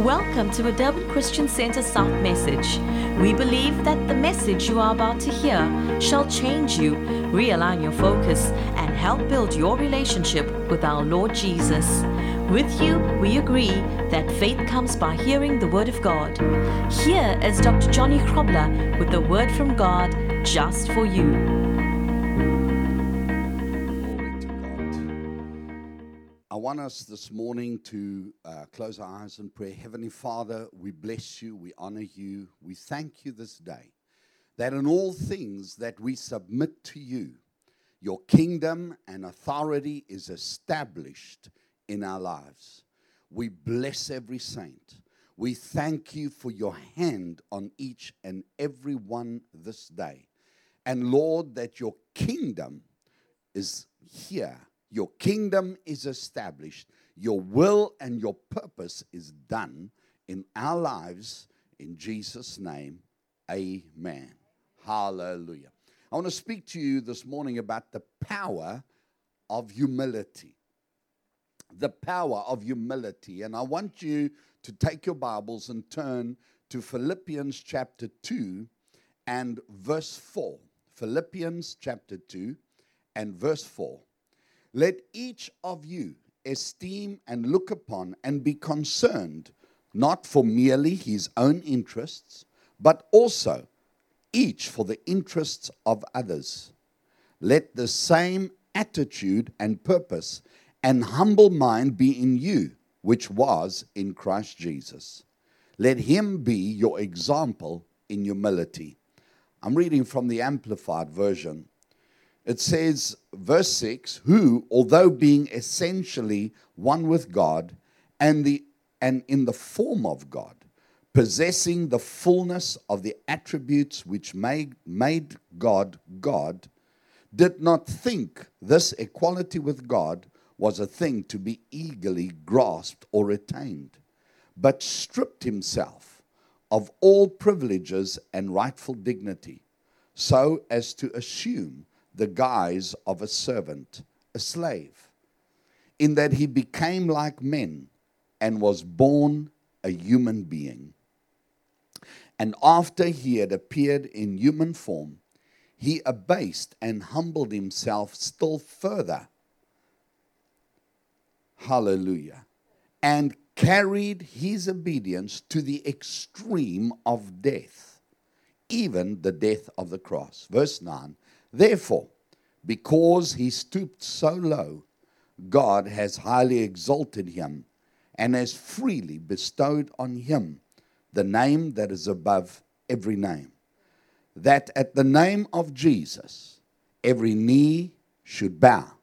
Welcome to a Durban Christian Center South message. We believe that the message you are about to hear shall change you, realign your focus, and help build your relationship with our Lord Jesus. With you, we agree that faith comes by hearing the Word of God. Here is Dr. Johnny Krobler with the Word from God just for you. Want us this morning to uh, close our eyes and pray. Heavenly Father, we bless you, we honor you, we thank you this day that in all things that we submit to you, your kingdom and authority is established in our lives. We bless every saint. We thank you for your hand on each and every one this day. And Lord, that your kingdom is here. Your kingdom is established. Your will and your purpose is done in our lives. In Jesus' name, amen. Hallelujah. I want to speak to you this morning about the power of humility. The power of humility. And I want you to take your Bibles and turn to Philippians chapter 2 and verse 4. Philippians chapter 2 and verse 4. Let each of you esteem and look upon and be concerned not for merely his own interests, but also each for the interests of others. Let the same attitude and purpose and humble mind be in you, which was in Christ Jesus. Let him be your example in humility. I'm reading from the Amplified Version. It says, verse 6 Who, although being essentially one with God and, the, and in the form of God, possessing the fullness of the attributes which made, made God God, did not think this equality with God was a thing to be eagerly grasped or attained, but stripped himself of all privileges and rightful dignity, so as to assume the guise of a servant, a slave, in that he became like men and was born a human being. And after he had appeared in human form, he abased and humbled himself still further. Hallelujah. And carried his obedience to the extreme of death, even the death of the cross. Verse 9 Therefore, because he stooped so low, God has highly exalted him and has freely bestowed on him the name that is above every name. That at the name of Jesus, every knee should bow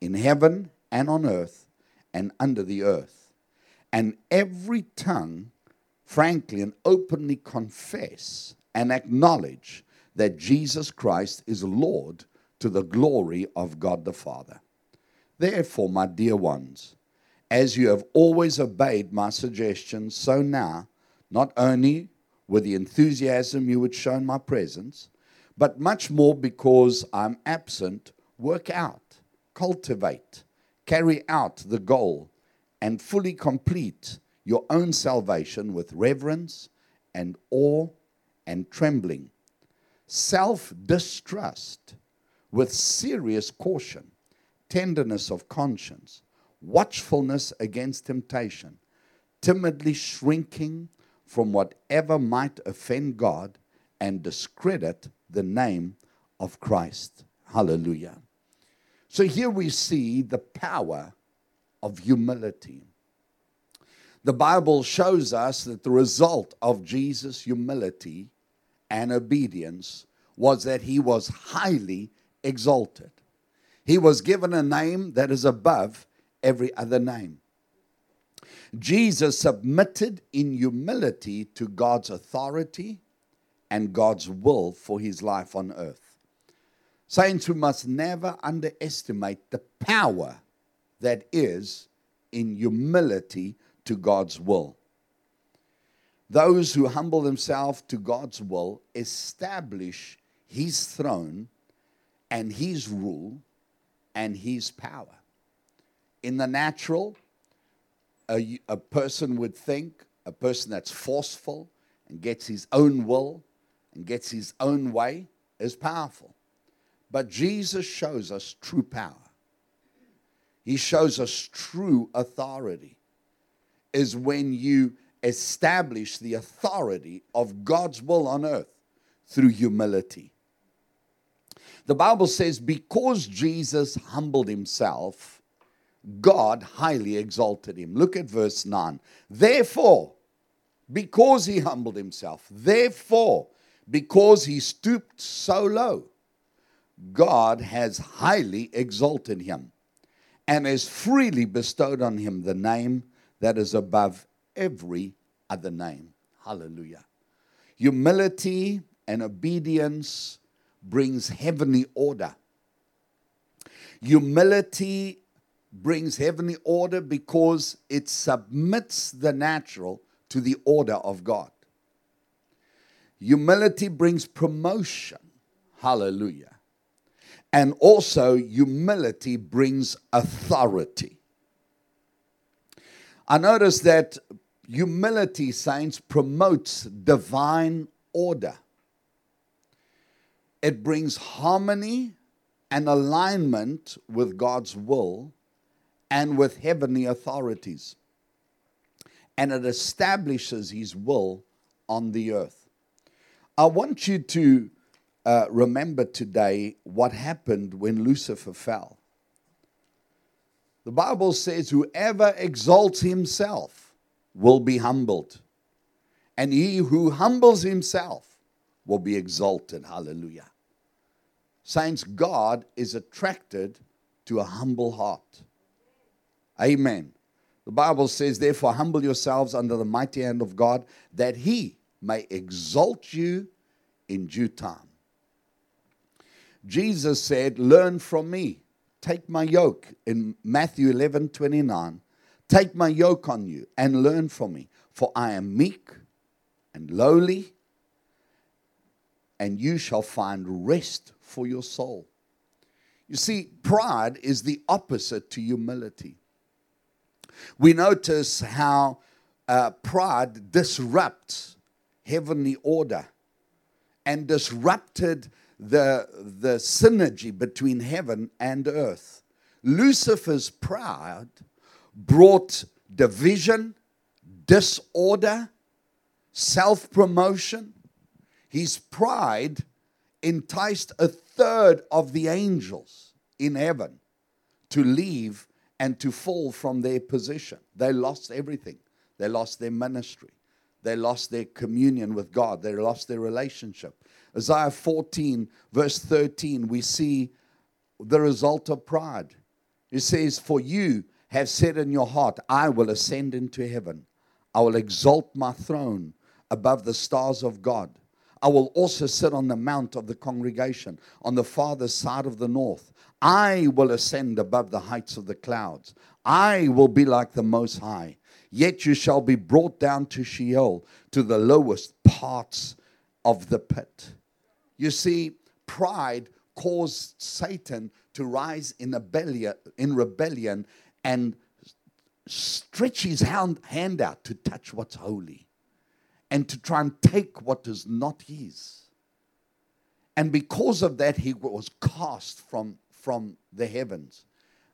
in heaven and on earth and under the earth, and every tongue frankly and openly confess and acknowledge that Jesus Christ is Lord to the glory of God the Father. Therefore, my dear ones, as you have always obeyed my suggestions, so now, not only with the enthusiasm you would show in my presence, but much more because I'm absent, work out, cultivate, carry out the goal, and fully complete your own salvation with reverence and awe and trembling, self distrust with serious caution, tenderness of conscience, watchfulness against temptation, timidly shrinking from whatever might offend God and discredit the name of Christ. Hallelujah. So here we see the power of humility. The Bible shows us that the result of Jesus' humility and obedience was that he was highly exalted. He was given a name that is above every other name. Jesus submitted in humility to God's authority and God's will for his life on earth. Saints, we must never underestimate the power that is in humility to God's will. Those who humble themselves to God's will establish his throne and his rule and his power. In the natural, a, a person would think a person that's forceful and gets his own will and gets his own way is powerful. But Jesus shows us true power. He shows us true authority is when you establish the authority of God's will on earth through humility. The Bible says, because Jesus humbled himself, God highly exalted him. Look at verse 9. Therefore, because he humbled himself, therefore, because he stooped so low, God has highly exalted him and has freely bestowed on him the name that is above every other name. Hallelujah. Humility and obedience brings heavenly order. Humility brings heavenly order because it submits the natural to the order of God. Humility brings promotion. Hallelujah. And also, humility brings authority. I notice that humility, saints, promotes divine order. It brings harmony and alignment with God's will and with heavenly authorities. And it establishes His will on the earth. I want you to uh, remember today what happened when Lucifer fell. The Bible says, Whoever exalts himself will be humbled, and he who humbles himself will be exalted. Hallelujah. Saints, God is attracted to a humble heart. Amen. The Bible says, Therefore, humble yourselves under the mighty hand of God, that he may exalt you in due time. Jesus said, Learn from me. Take my yoke in Matthew 11 29. Take my yoke on you and learn from me, for I am meek and lowly, and you shall find rest for your soul. You see, pride is the opposite to humility. We notice how uh, pride disrupts heavenly order and disrupted the, the synergy between heaven and earth. Lucifer's pride brought division, disorder, self promotion. His pride enticed a third of the angels in heaven to leave and to fall from their position. They lost everything. They lost their ministry. They lost their communion with God. They lost their relationship. Isaiah 14, verse 13, we see the result of pride. It says, For you have said in your heart, I will ascend into heaven. I will exalt my throne above the stars of God. I will also sit on the mount of the congregation on the farther side of the north. I will ascend above the heights of the clouds. I will be like the Most High. Yet you shall be brought down to Sheol, to the lowest parts of the pit. You see, pride caused Satan to rise in rebellion, in rebellion and stretch his hand, hand out to touch what's holy and to try and take what is not his. And because of that, he was cast from, from the heavens.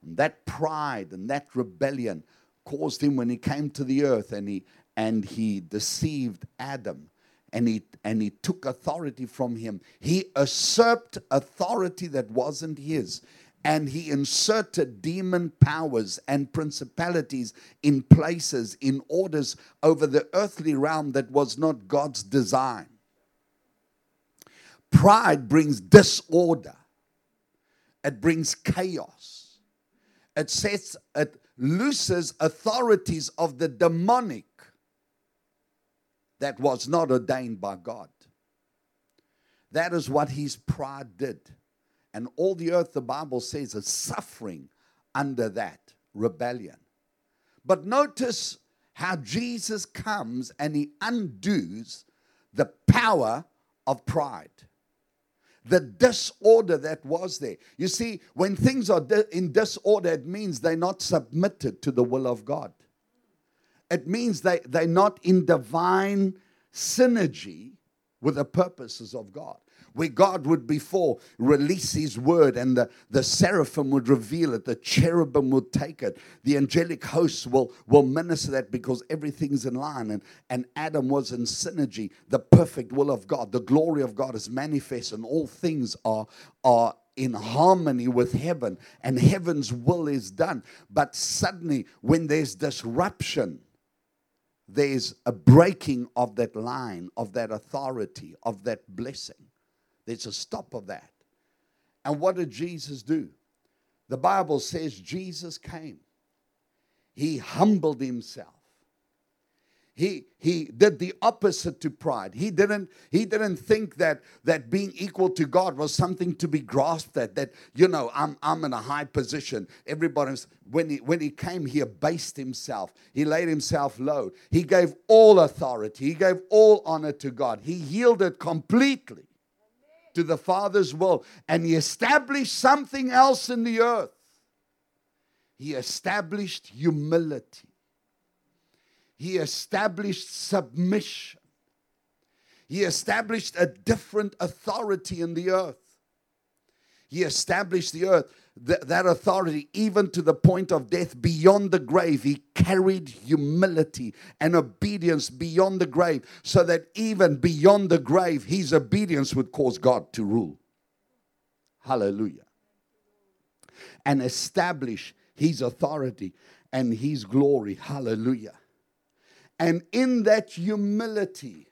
And that pride and that rebellion caused him when he came to the earth and he, and he deceived Adam and he, and he took authority from him. He usurped authority that wasn't his. And he inserted demon powers and principalities in places, in orders over the earthly realm that was not God's design. Pride brings disorder, it brings chaos. It sets, it looses authorities of the demonic that was not ordained by God. That is what his pride did. And all the earth, the Bible says, is suffering under that rebellion. But notice how Jesus comes and he undoes the power of pride, the disorder that was there. You see, when things are in disorder, it means they're not submitted to the will of God. it means they, they're not in divine synergy with the purposes of God. Where God would before release His word and the, the seraphim would reveal it, the cherubim would take it, the angelic hosts will, will minister that because everything's in line. And, and Adam was in synergy, the perfect will of God. The glory of God is manifest, and all things are, are in harmony with heaven, and heaven's will is done. But suddenly, when there's disruption, there's a breaking of that line, of that authority, of that blessing. There's a stop of that. And what did Jesus do? The Bible says Jesus came, He humbled Himself. He, he did the opposite to pride. He didn't, he didn't think that, that being equal to God was something to be grasped at, that, you know, I'm, I'm in a high position. Everybody's, when he, when he came, he abased himself. He laid himself low. He gave all authority. He gave all honor to God. He yielded completely to the Father's will. And he established something else in the earth. He established humility he established submission. He established a different authority in the earth. He established the earth, th- that authority, even to the point of death beyond the grave. He carried humility and obedience beyond the grave, so that even beyond the grave, his obedience would cause God to rule. Hallelujah. And establish his authority and his glory. Hallelujah. And in that humility,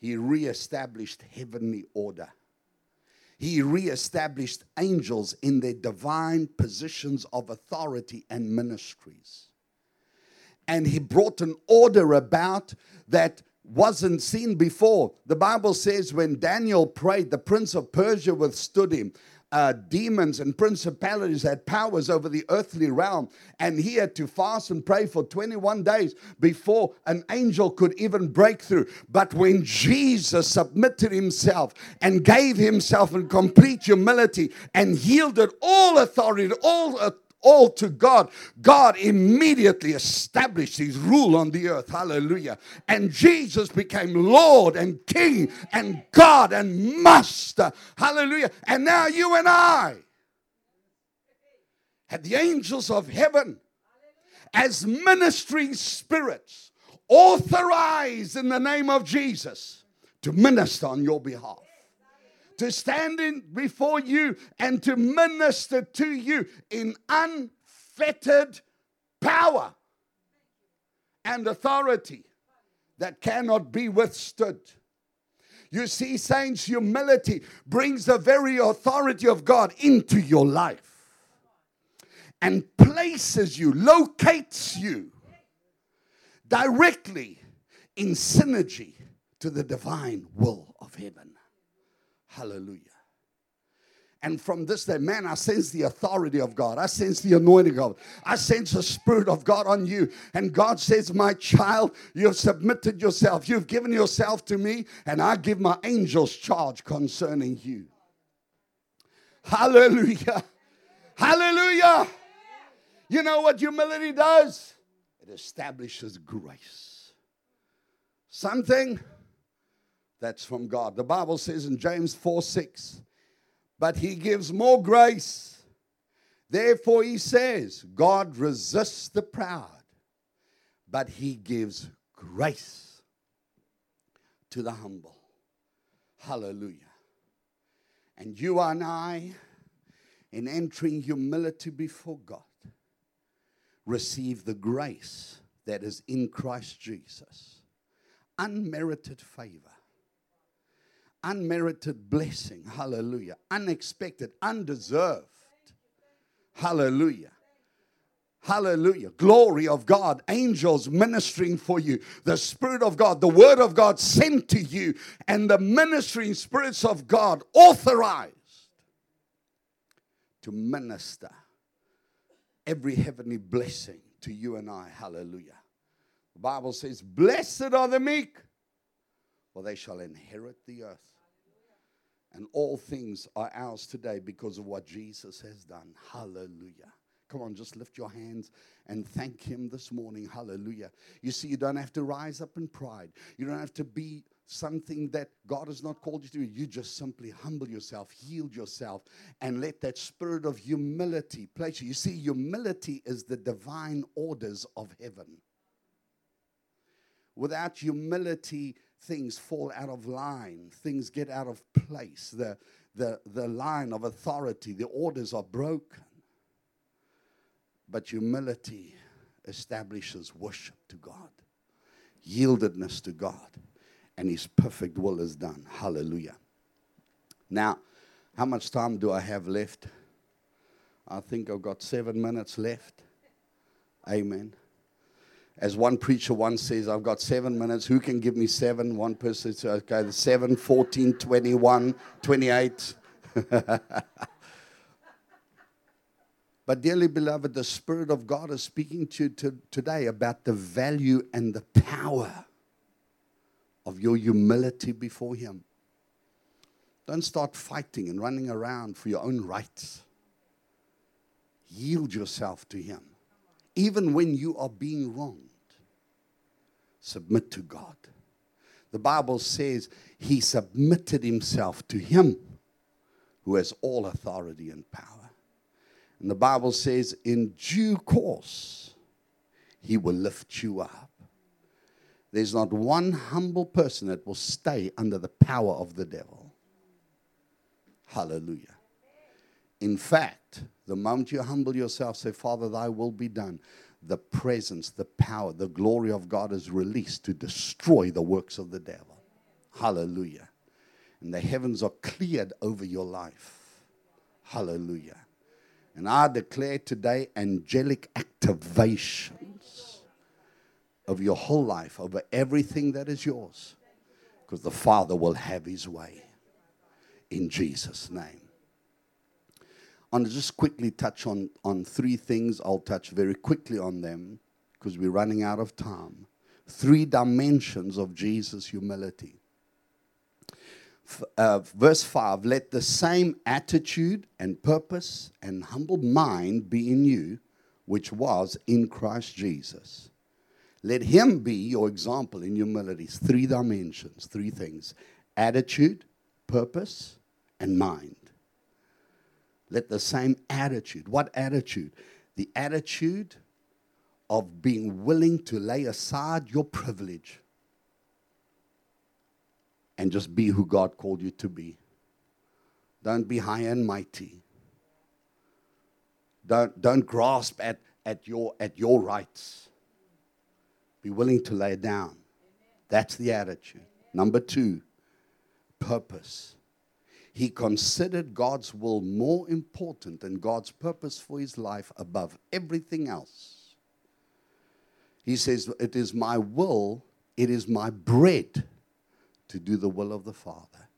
he reestablished heavenly order. He reestablished angels in their divine positions of authority and ministries. And he brought an order about that wasn't seen before. The Bible says when Daniel prayed, the prince of Persia withstood him uh, demons and principalities had powers over the earthly realm. And he had to fast and pray for 21 days before an angel could even break through. But when Jesus submitted himself and gave himself in complete humility and yielded all authority, all authority, all to God, God immediately established his rule on the earth. Hallelujah. And Jesus became Lord and King and God and Master. Hallelujah. And now you and I had the angels of heaven as ministering spirits authorized in the name of Jesus to minister on your behalf to stand in before you and to minister to you in unfettered power and authority that cannot be withstood. You see, saints, humility brings the very authority of God into your life and places you, locates you directly in synergy to the divine will of heaven. Hallelujah. And from this day, man, I sense the authority of God. I sense the anointing of God. I sense the Spirit of God on you. And God says, My child, you've submitted yourself. You've given yourself to me, and I give my angels charge concerning you. Hallelujah. Hallelujah. You know what humility does? It establishes grace. Something that's from God. The Bible says in James 4 6, but he gives more grace. Therefore, he says, God resists the proud, but he gives grace to the humble. Hallelujah. And you and I, in entering humility before God, receive the grace that is in Christ Jesus. Unmerited favor unmerited blessing. Hallelujah. Unexpected, undeserved. Hallelujah. Hallelujah. Glory of God. Angels ministering for you. The Spirit of God, the Word of God sent to you, and the ministering spirits of God authorized to minister every heavenly blessing to you and I. Hallelujah. The Bible says, Blessed are the meek, for they shall inherit the earth. And all things are ours today because of what Jesus has done. Hallelujah. Come on, just lift your hands and thank Him this morning. Hallelujah. You see, you don't have to rise up in pride. You don't have to be something that God has not called you to. You just simply humble yourself, yield yourself, and let that spirit of humility place you. You see, humility is the divine orders of heaven. Without humility, things fall out of line, things get out of place. The, the, the line of authority, the orders are broken. But humility establishes worship to God, yieldedness to God, and His perfect will is done. Hallelujah. Now, how much time do I have left? I think I've got seven minutes left. Amen. As one preacher once says, I've got seven minutes. Who can give me seven? One person says, okay, the seven, 14, 21, 28. but, dearly beloved, the Spirit of God is speaking to you to, today about the value and the power of your humility before Him. Don't start fighting and running around for your own rights. Yield yourself to Him even when you are being wronged, submit to God. The Bible says he submitted himself to him who has all authority and power. And the Bible says, in due course, he will lift you up. There's not one humble person that will stay under the power of the devil. Hallelujah. In fact, the moment you humble yourself, say, Father, thy will be done, the presence, the power, the glory of God is released to destroy the works of the devil. Hallelujah. And the heavens are cleared over your life. Hallelujah. And I declare today angelic activations of your whole life, over everything that is yours, because the Father will have his way in Jesus' name. Want to just quickly touch on, on three things. I'll touch very quickly on them because we're running out of time. Three dimensions of Jesus' humility. Uh, verse 5 Let the same attitude and purpose and humble mind be in you, which was in Christ Jesus. Let him be your example in humility. Three dimensions, three things attitude, purpose, and mind. Let the same attitude, what attitude? The attitude of being willing to lay aside your privilege and just be who God called you to be. Don't be high and mighty. Don't, don't grasp at, at, your, at your rights. Be willing to lay down. That's the attitude. Number two, purpose. He considered God's will more important than God's purpose for his life above everything else. He says, It is my will, it is my bread to do the will of the Father.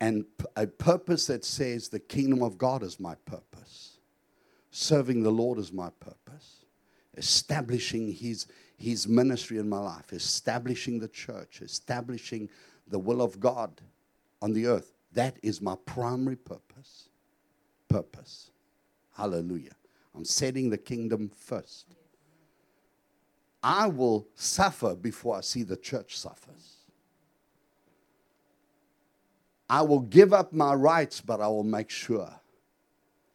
And a purpose that says the kingdom of God is my purpose, serving the Lord is my purpose, establishing his, his ministry in my life, establishing the church, establishing the will of God on the earth. That is my primary purpose. Purpose. Hallelujah. I'm setting the kingdom first. I will suffer before I see the church suffers. I will give up my rights, but I will make sure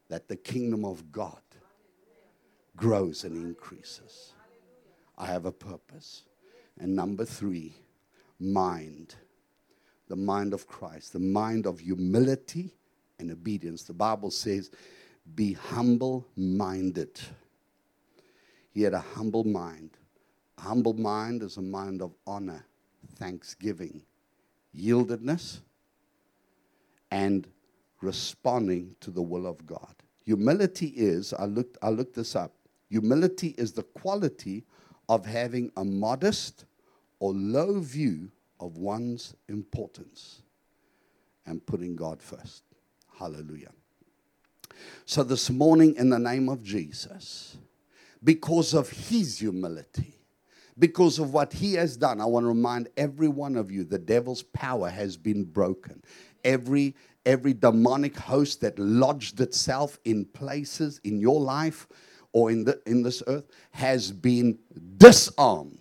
that the kingdom of God grows and increases. I have a purpose. And number three, mind the mind of Christ, the mind of humility and obedience. The Bible says, be humble minded. He had a humble mind. A humble mind is a mind of honor, thanksgiving, yieldedness, and responding to the will of God. Humility is, I looked, I looked this up, humility is the quality of having a modest or low view of one's importance and putting God first. Hallelujah. So, this morning, in the name of Jesus, because of his humility, because of what he has done, I want to remind every one of you the devil's power has been broken. Every every demonic host that lodged itself in places in your life or in, the, in this earth has been disarmed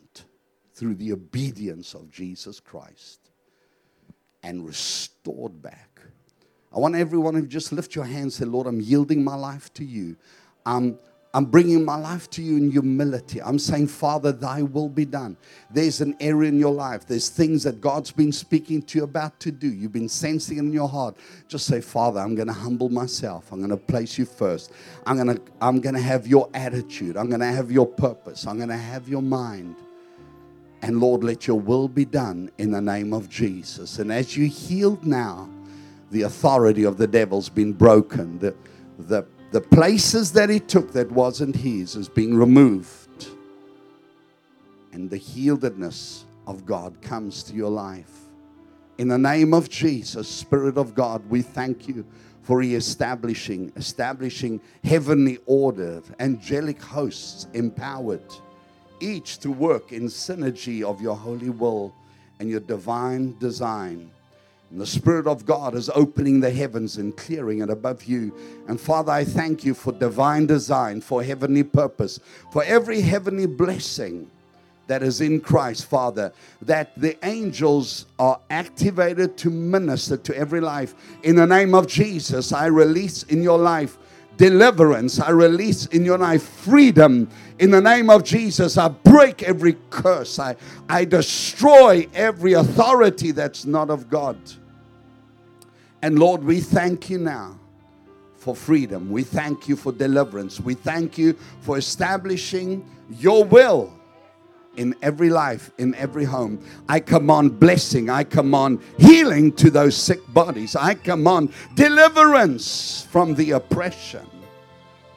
through the obedience of Jesus Christ and restored back. I want everyone to just lift your hands and say, Lord, I'm yielding my life to you. Um, I'm bringing my life to you in humility. I'm saying, Father, thy will be done. There's an area in your life, there's things that God's been speaking to you about to do. You've been sensing in your heart. Just say, Father, I'm going to humble myself. I'm going to place you first. I'm going to I'm going to have your attitude. I'm going to have your purpose. I'm going to have your mind. And Lord, let your will be done in the name of Jesus. And as you healed now, the authority of the devil's been broken. The, the the places that he took that wasn't his is being removed. And the healedness of God comes to your life. In the name of Jesus, Spirit of God, we thank you for re-establishing, establishing heavenly order, angelic hosts empowered, each to work in synergy of your holy will and your divine design. And the Spirit of God is opening the heavens and clearing it above you. And Father, I thank you for divine design, for heavenly purpose, for every heavenly blessing that is in Christ, Father, that the angels are activated to minister to every life. In the name of Jesus, I release in your life deliverance. I release in your life freedom. In the name of Jesus, I break every curse. I, I destroy every authority that's not of God. And Lord, we thank you now for freedom. We thank you for deliverance. We thank you for establishing your will in every life, in every home. I command blessing. I command healing to those sick bodies. I command deliverance from the oppression.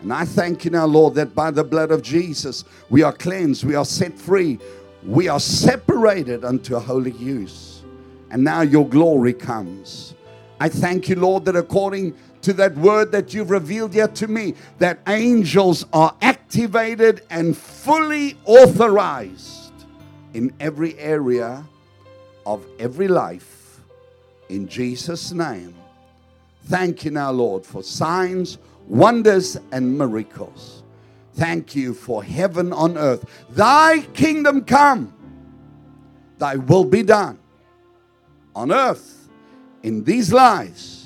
And I thank you now, Lord, that by the blood of Jesus, we are cleansed, we are set free, we are separated unto holy use. And now your glory comes. I thank you, Lord, that according to that word that you've revealed yet to me, that angels are activated and fully authorized in every area of every life. In Jesus' name. Thank you now, Lord, for signs, wonders, and miracles. Thank you for heaven on earth. Thy kingdom come, thy will be done on earth in these lives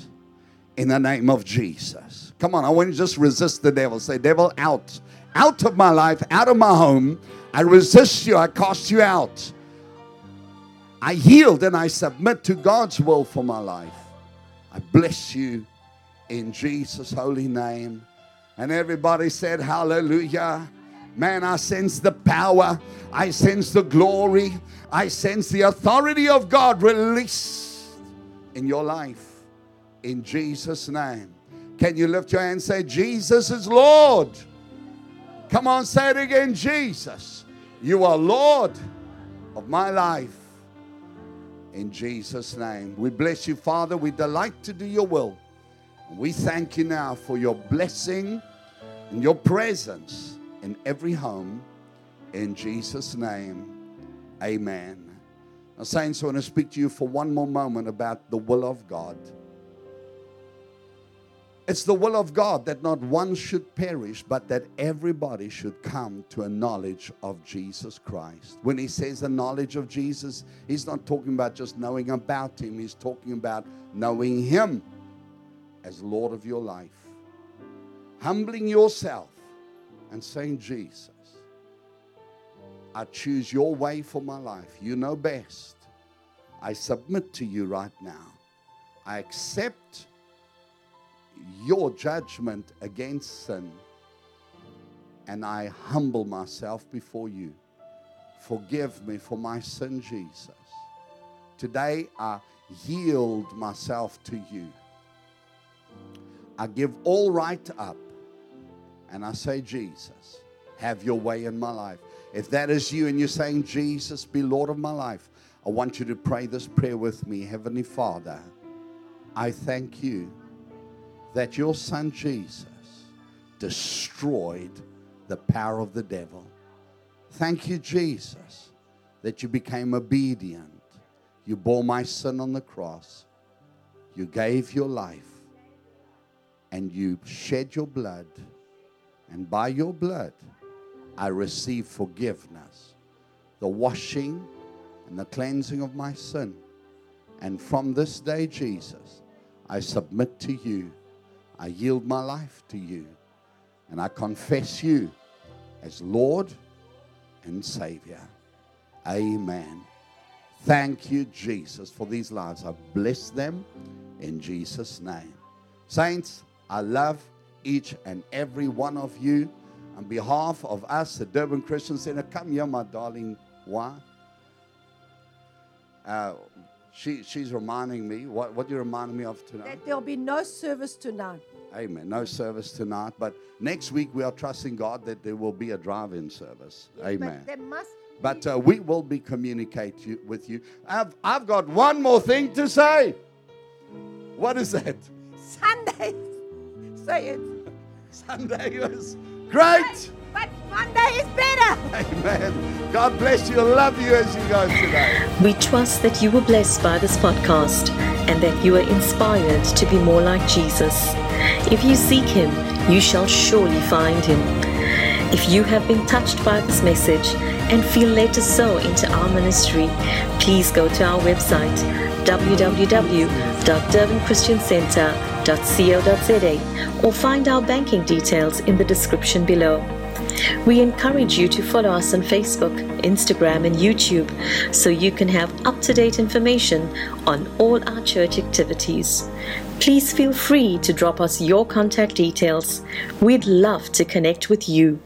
in the name of Jesus. Come on, I want you to just resist the devil. Say, Devil, out. Out of my life, out of my home. I resist you. I cast you out. I yield and I submit to God's will for my life. I bless you in Jesus' holy name. And everybody said, Hallelujah. Man, I sense the power. I sense the glory. I sense the authority of God released in your life. In Jesus' name. Can you lift your hand and say, Jesus is Lord? Come on, say it again. Jesus, you are Lord of my life. In Jesus' name. We bless you, Father. We delight to do your will. We thank you now for your blessing and your presence in every home. In Jesus' name, amen. Now, Saints, I want to speak to you for one more moment about the will of God. It's the will of God that not one should perish, but that everybody should come to a knowledge of Jesus Christ. When he says a knowledge of Jesus, he's not talking about just knowing about him, he's talking about knowing him as Lord of your life. Humbling yourself and saying, Jesus, I choose your way for my life. You know best. I submit to you right now. I accept your judgment against sin and I humble myself before you. Forgive me for my sin, Jesus. Today I yield myself to you. I give all right up and I say, Jesus, have your way in my life. If that is you and you're saying, Jesus, be Lord of my life, I want you to pray this prayer with me. Heavenly Father, I thank you that your son Jesus destroyed the power of the devil. Thank you, Jesus, that you became obedient. You bore my sin on the cross. You gave your life and you shed your blood, and by your blood, I receive forgiveness, the washing and the cleansing of my sin. And from this day, Jesus, I submit to you. I yield my life to you. And I confess you as Lord and Savior. Amen. Thank you, Jesus, for these lives. I bless them in Jesus' name. Saints, I love each and every one of you. On behalf of us, the Durban Christian Center, come here, my darling Why? Uh, she, she's reminding me, what, what you reminding me of tonight? That there'll be no service tonight. Amen. No service tonight, but next week we are trusting God that there will be a drive-in service. Amen. But there must But uh, we will be communicate you, with you. I've, I've got one more thing to say. What is that? Sunday. Say it. Sunday was great. But Monday is better. Amen. God bless you. I love you as you go today. We trust that you were blessed by this podcast and that you are inspired to be more like Jesus. If you seek Him, you shall surely find Him. If you have been touched by this message and feel led to sow into our ministry, please go to our website www.durbanchristiancenter.co.za or find our banking details in the description below. We encourage you to follow us on Facebook, Instagram, and YouTube so you can have up to date information on all our church activities. Please feel free to drop us your contact details. We'd love to connect with you.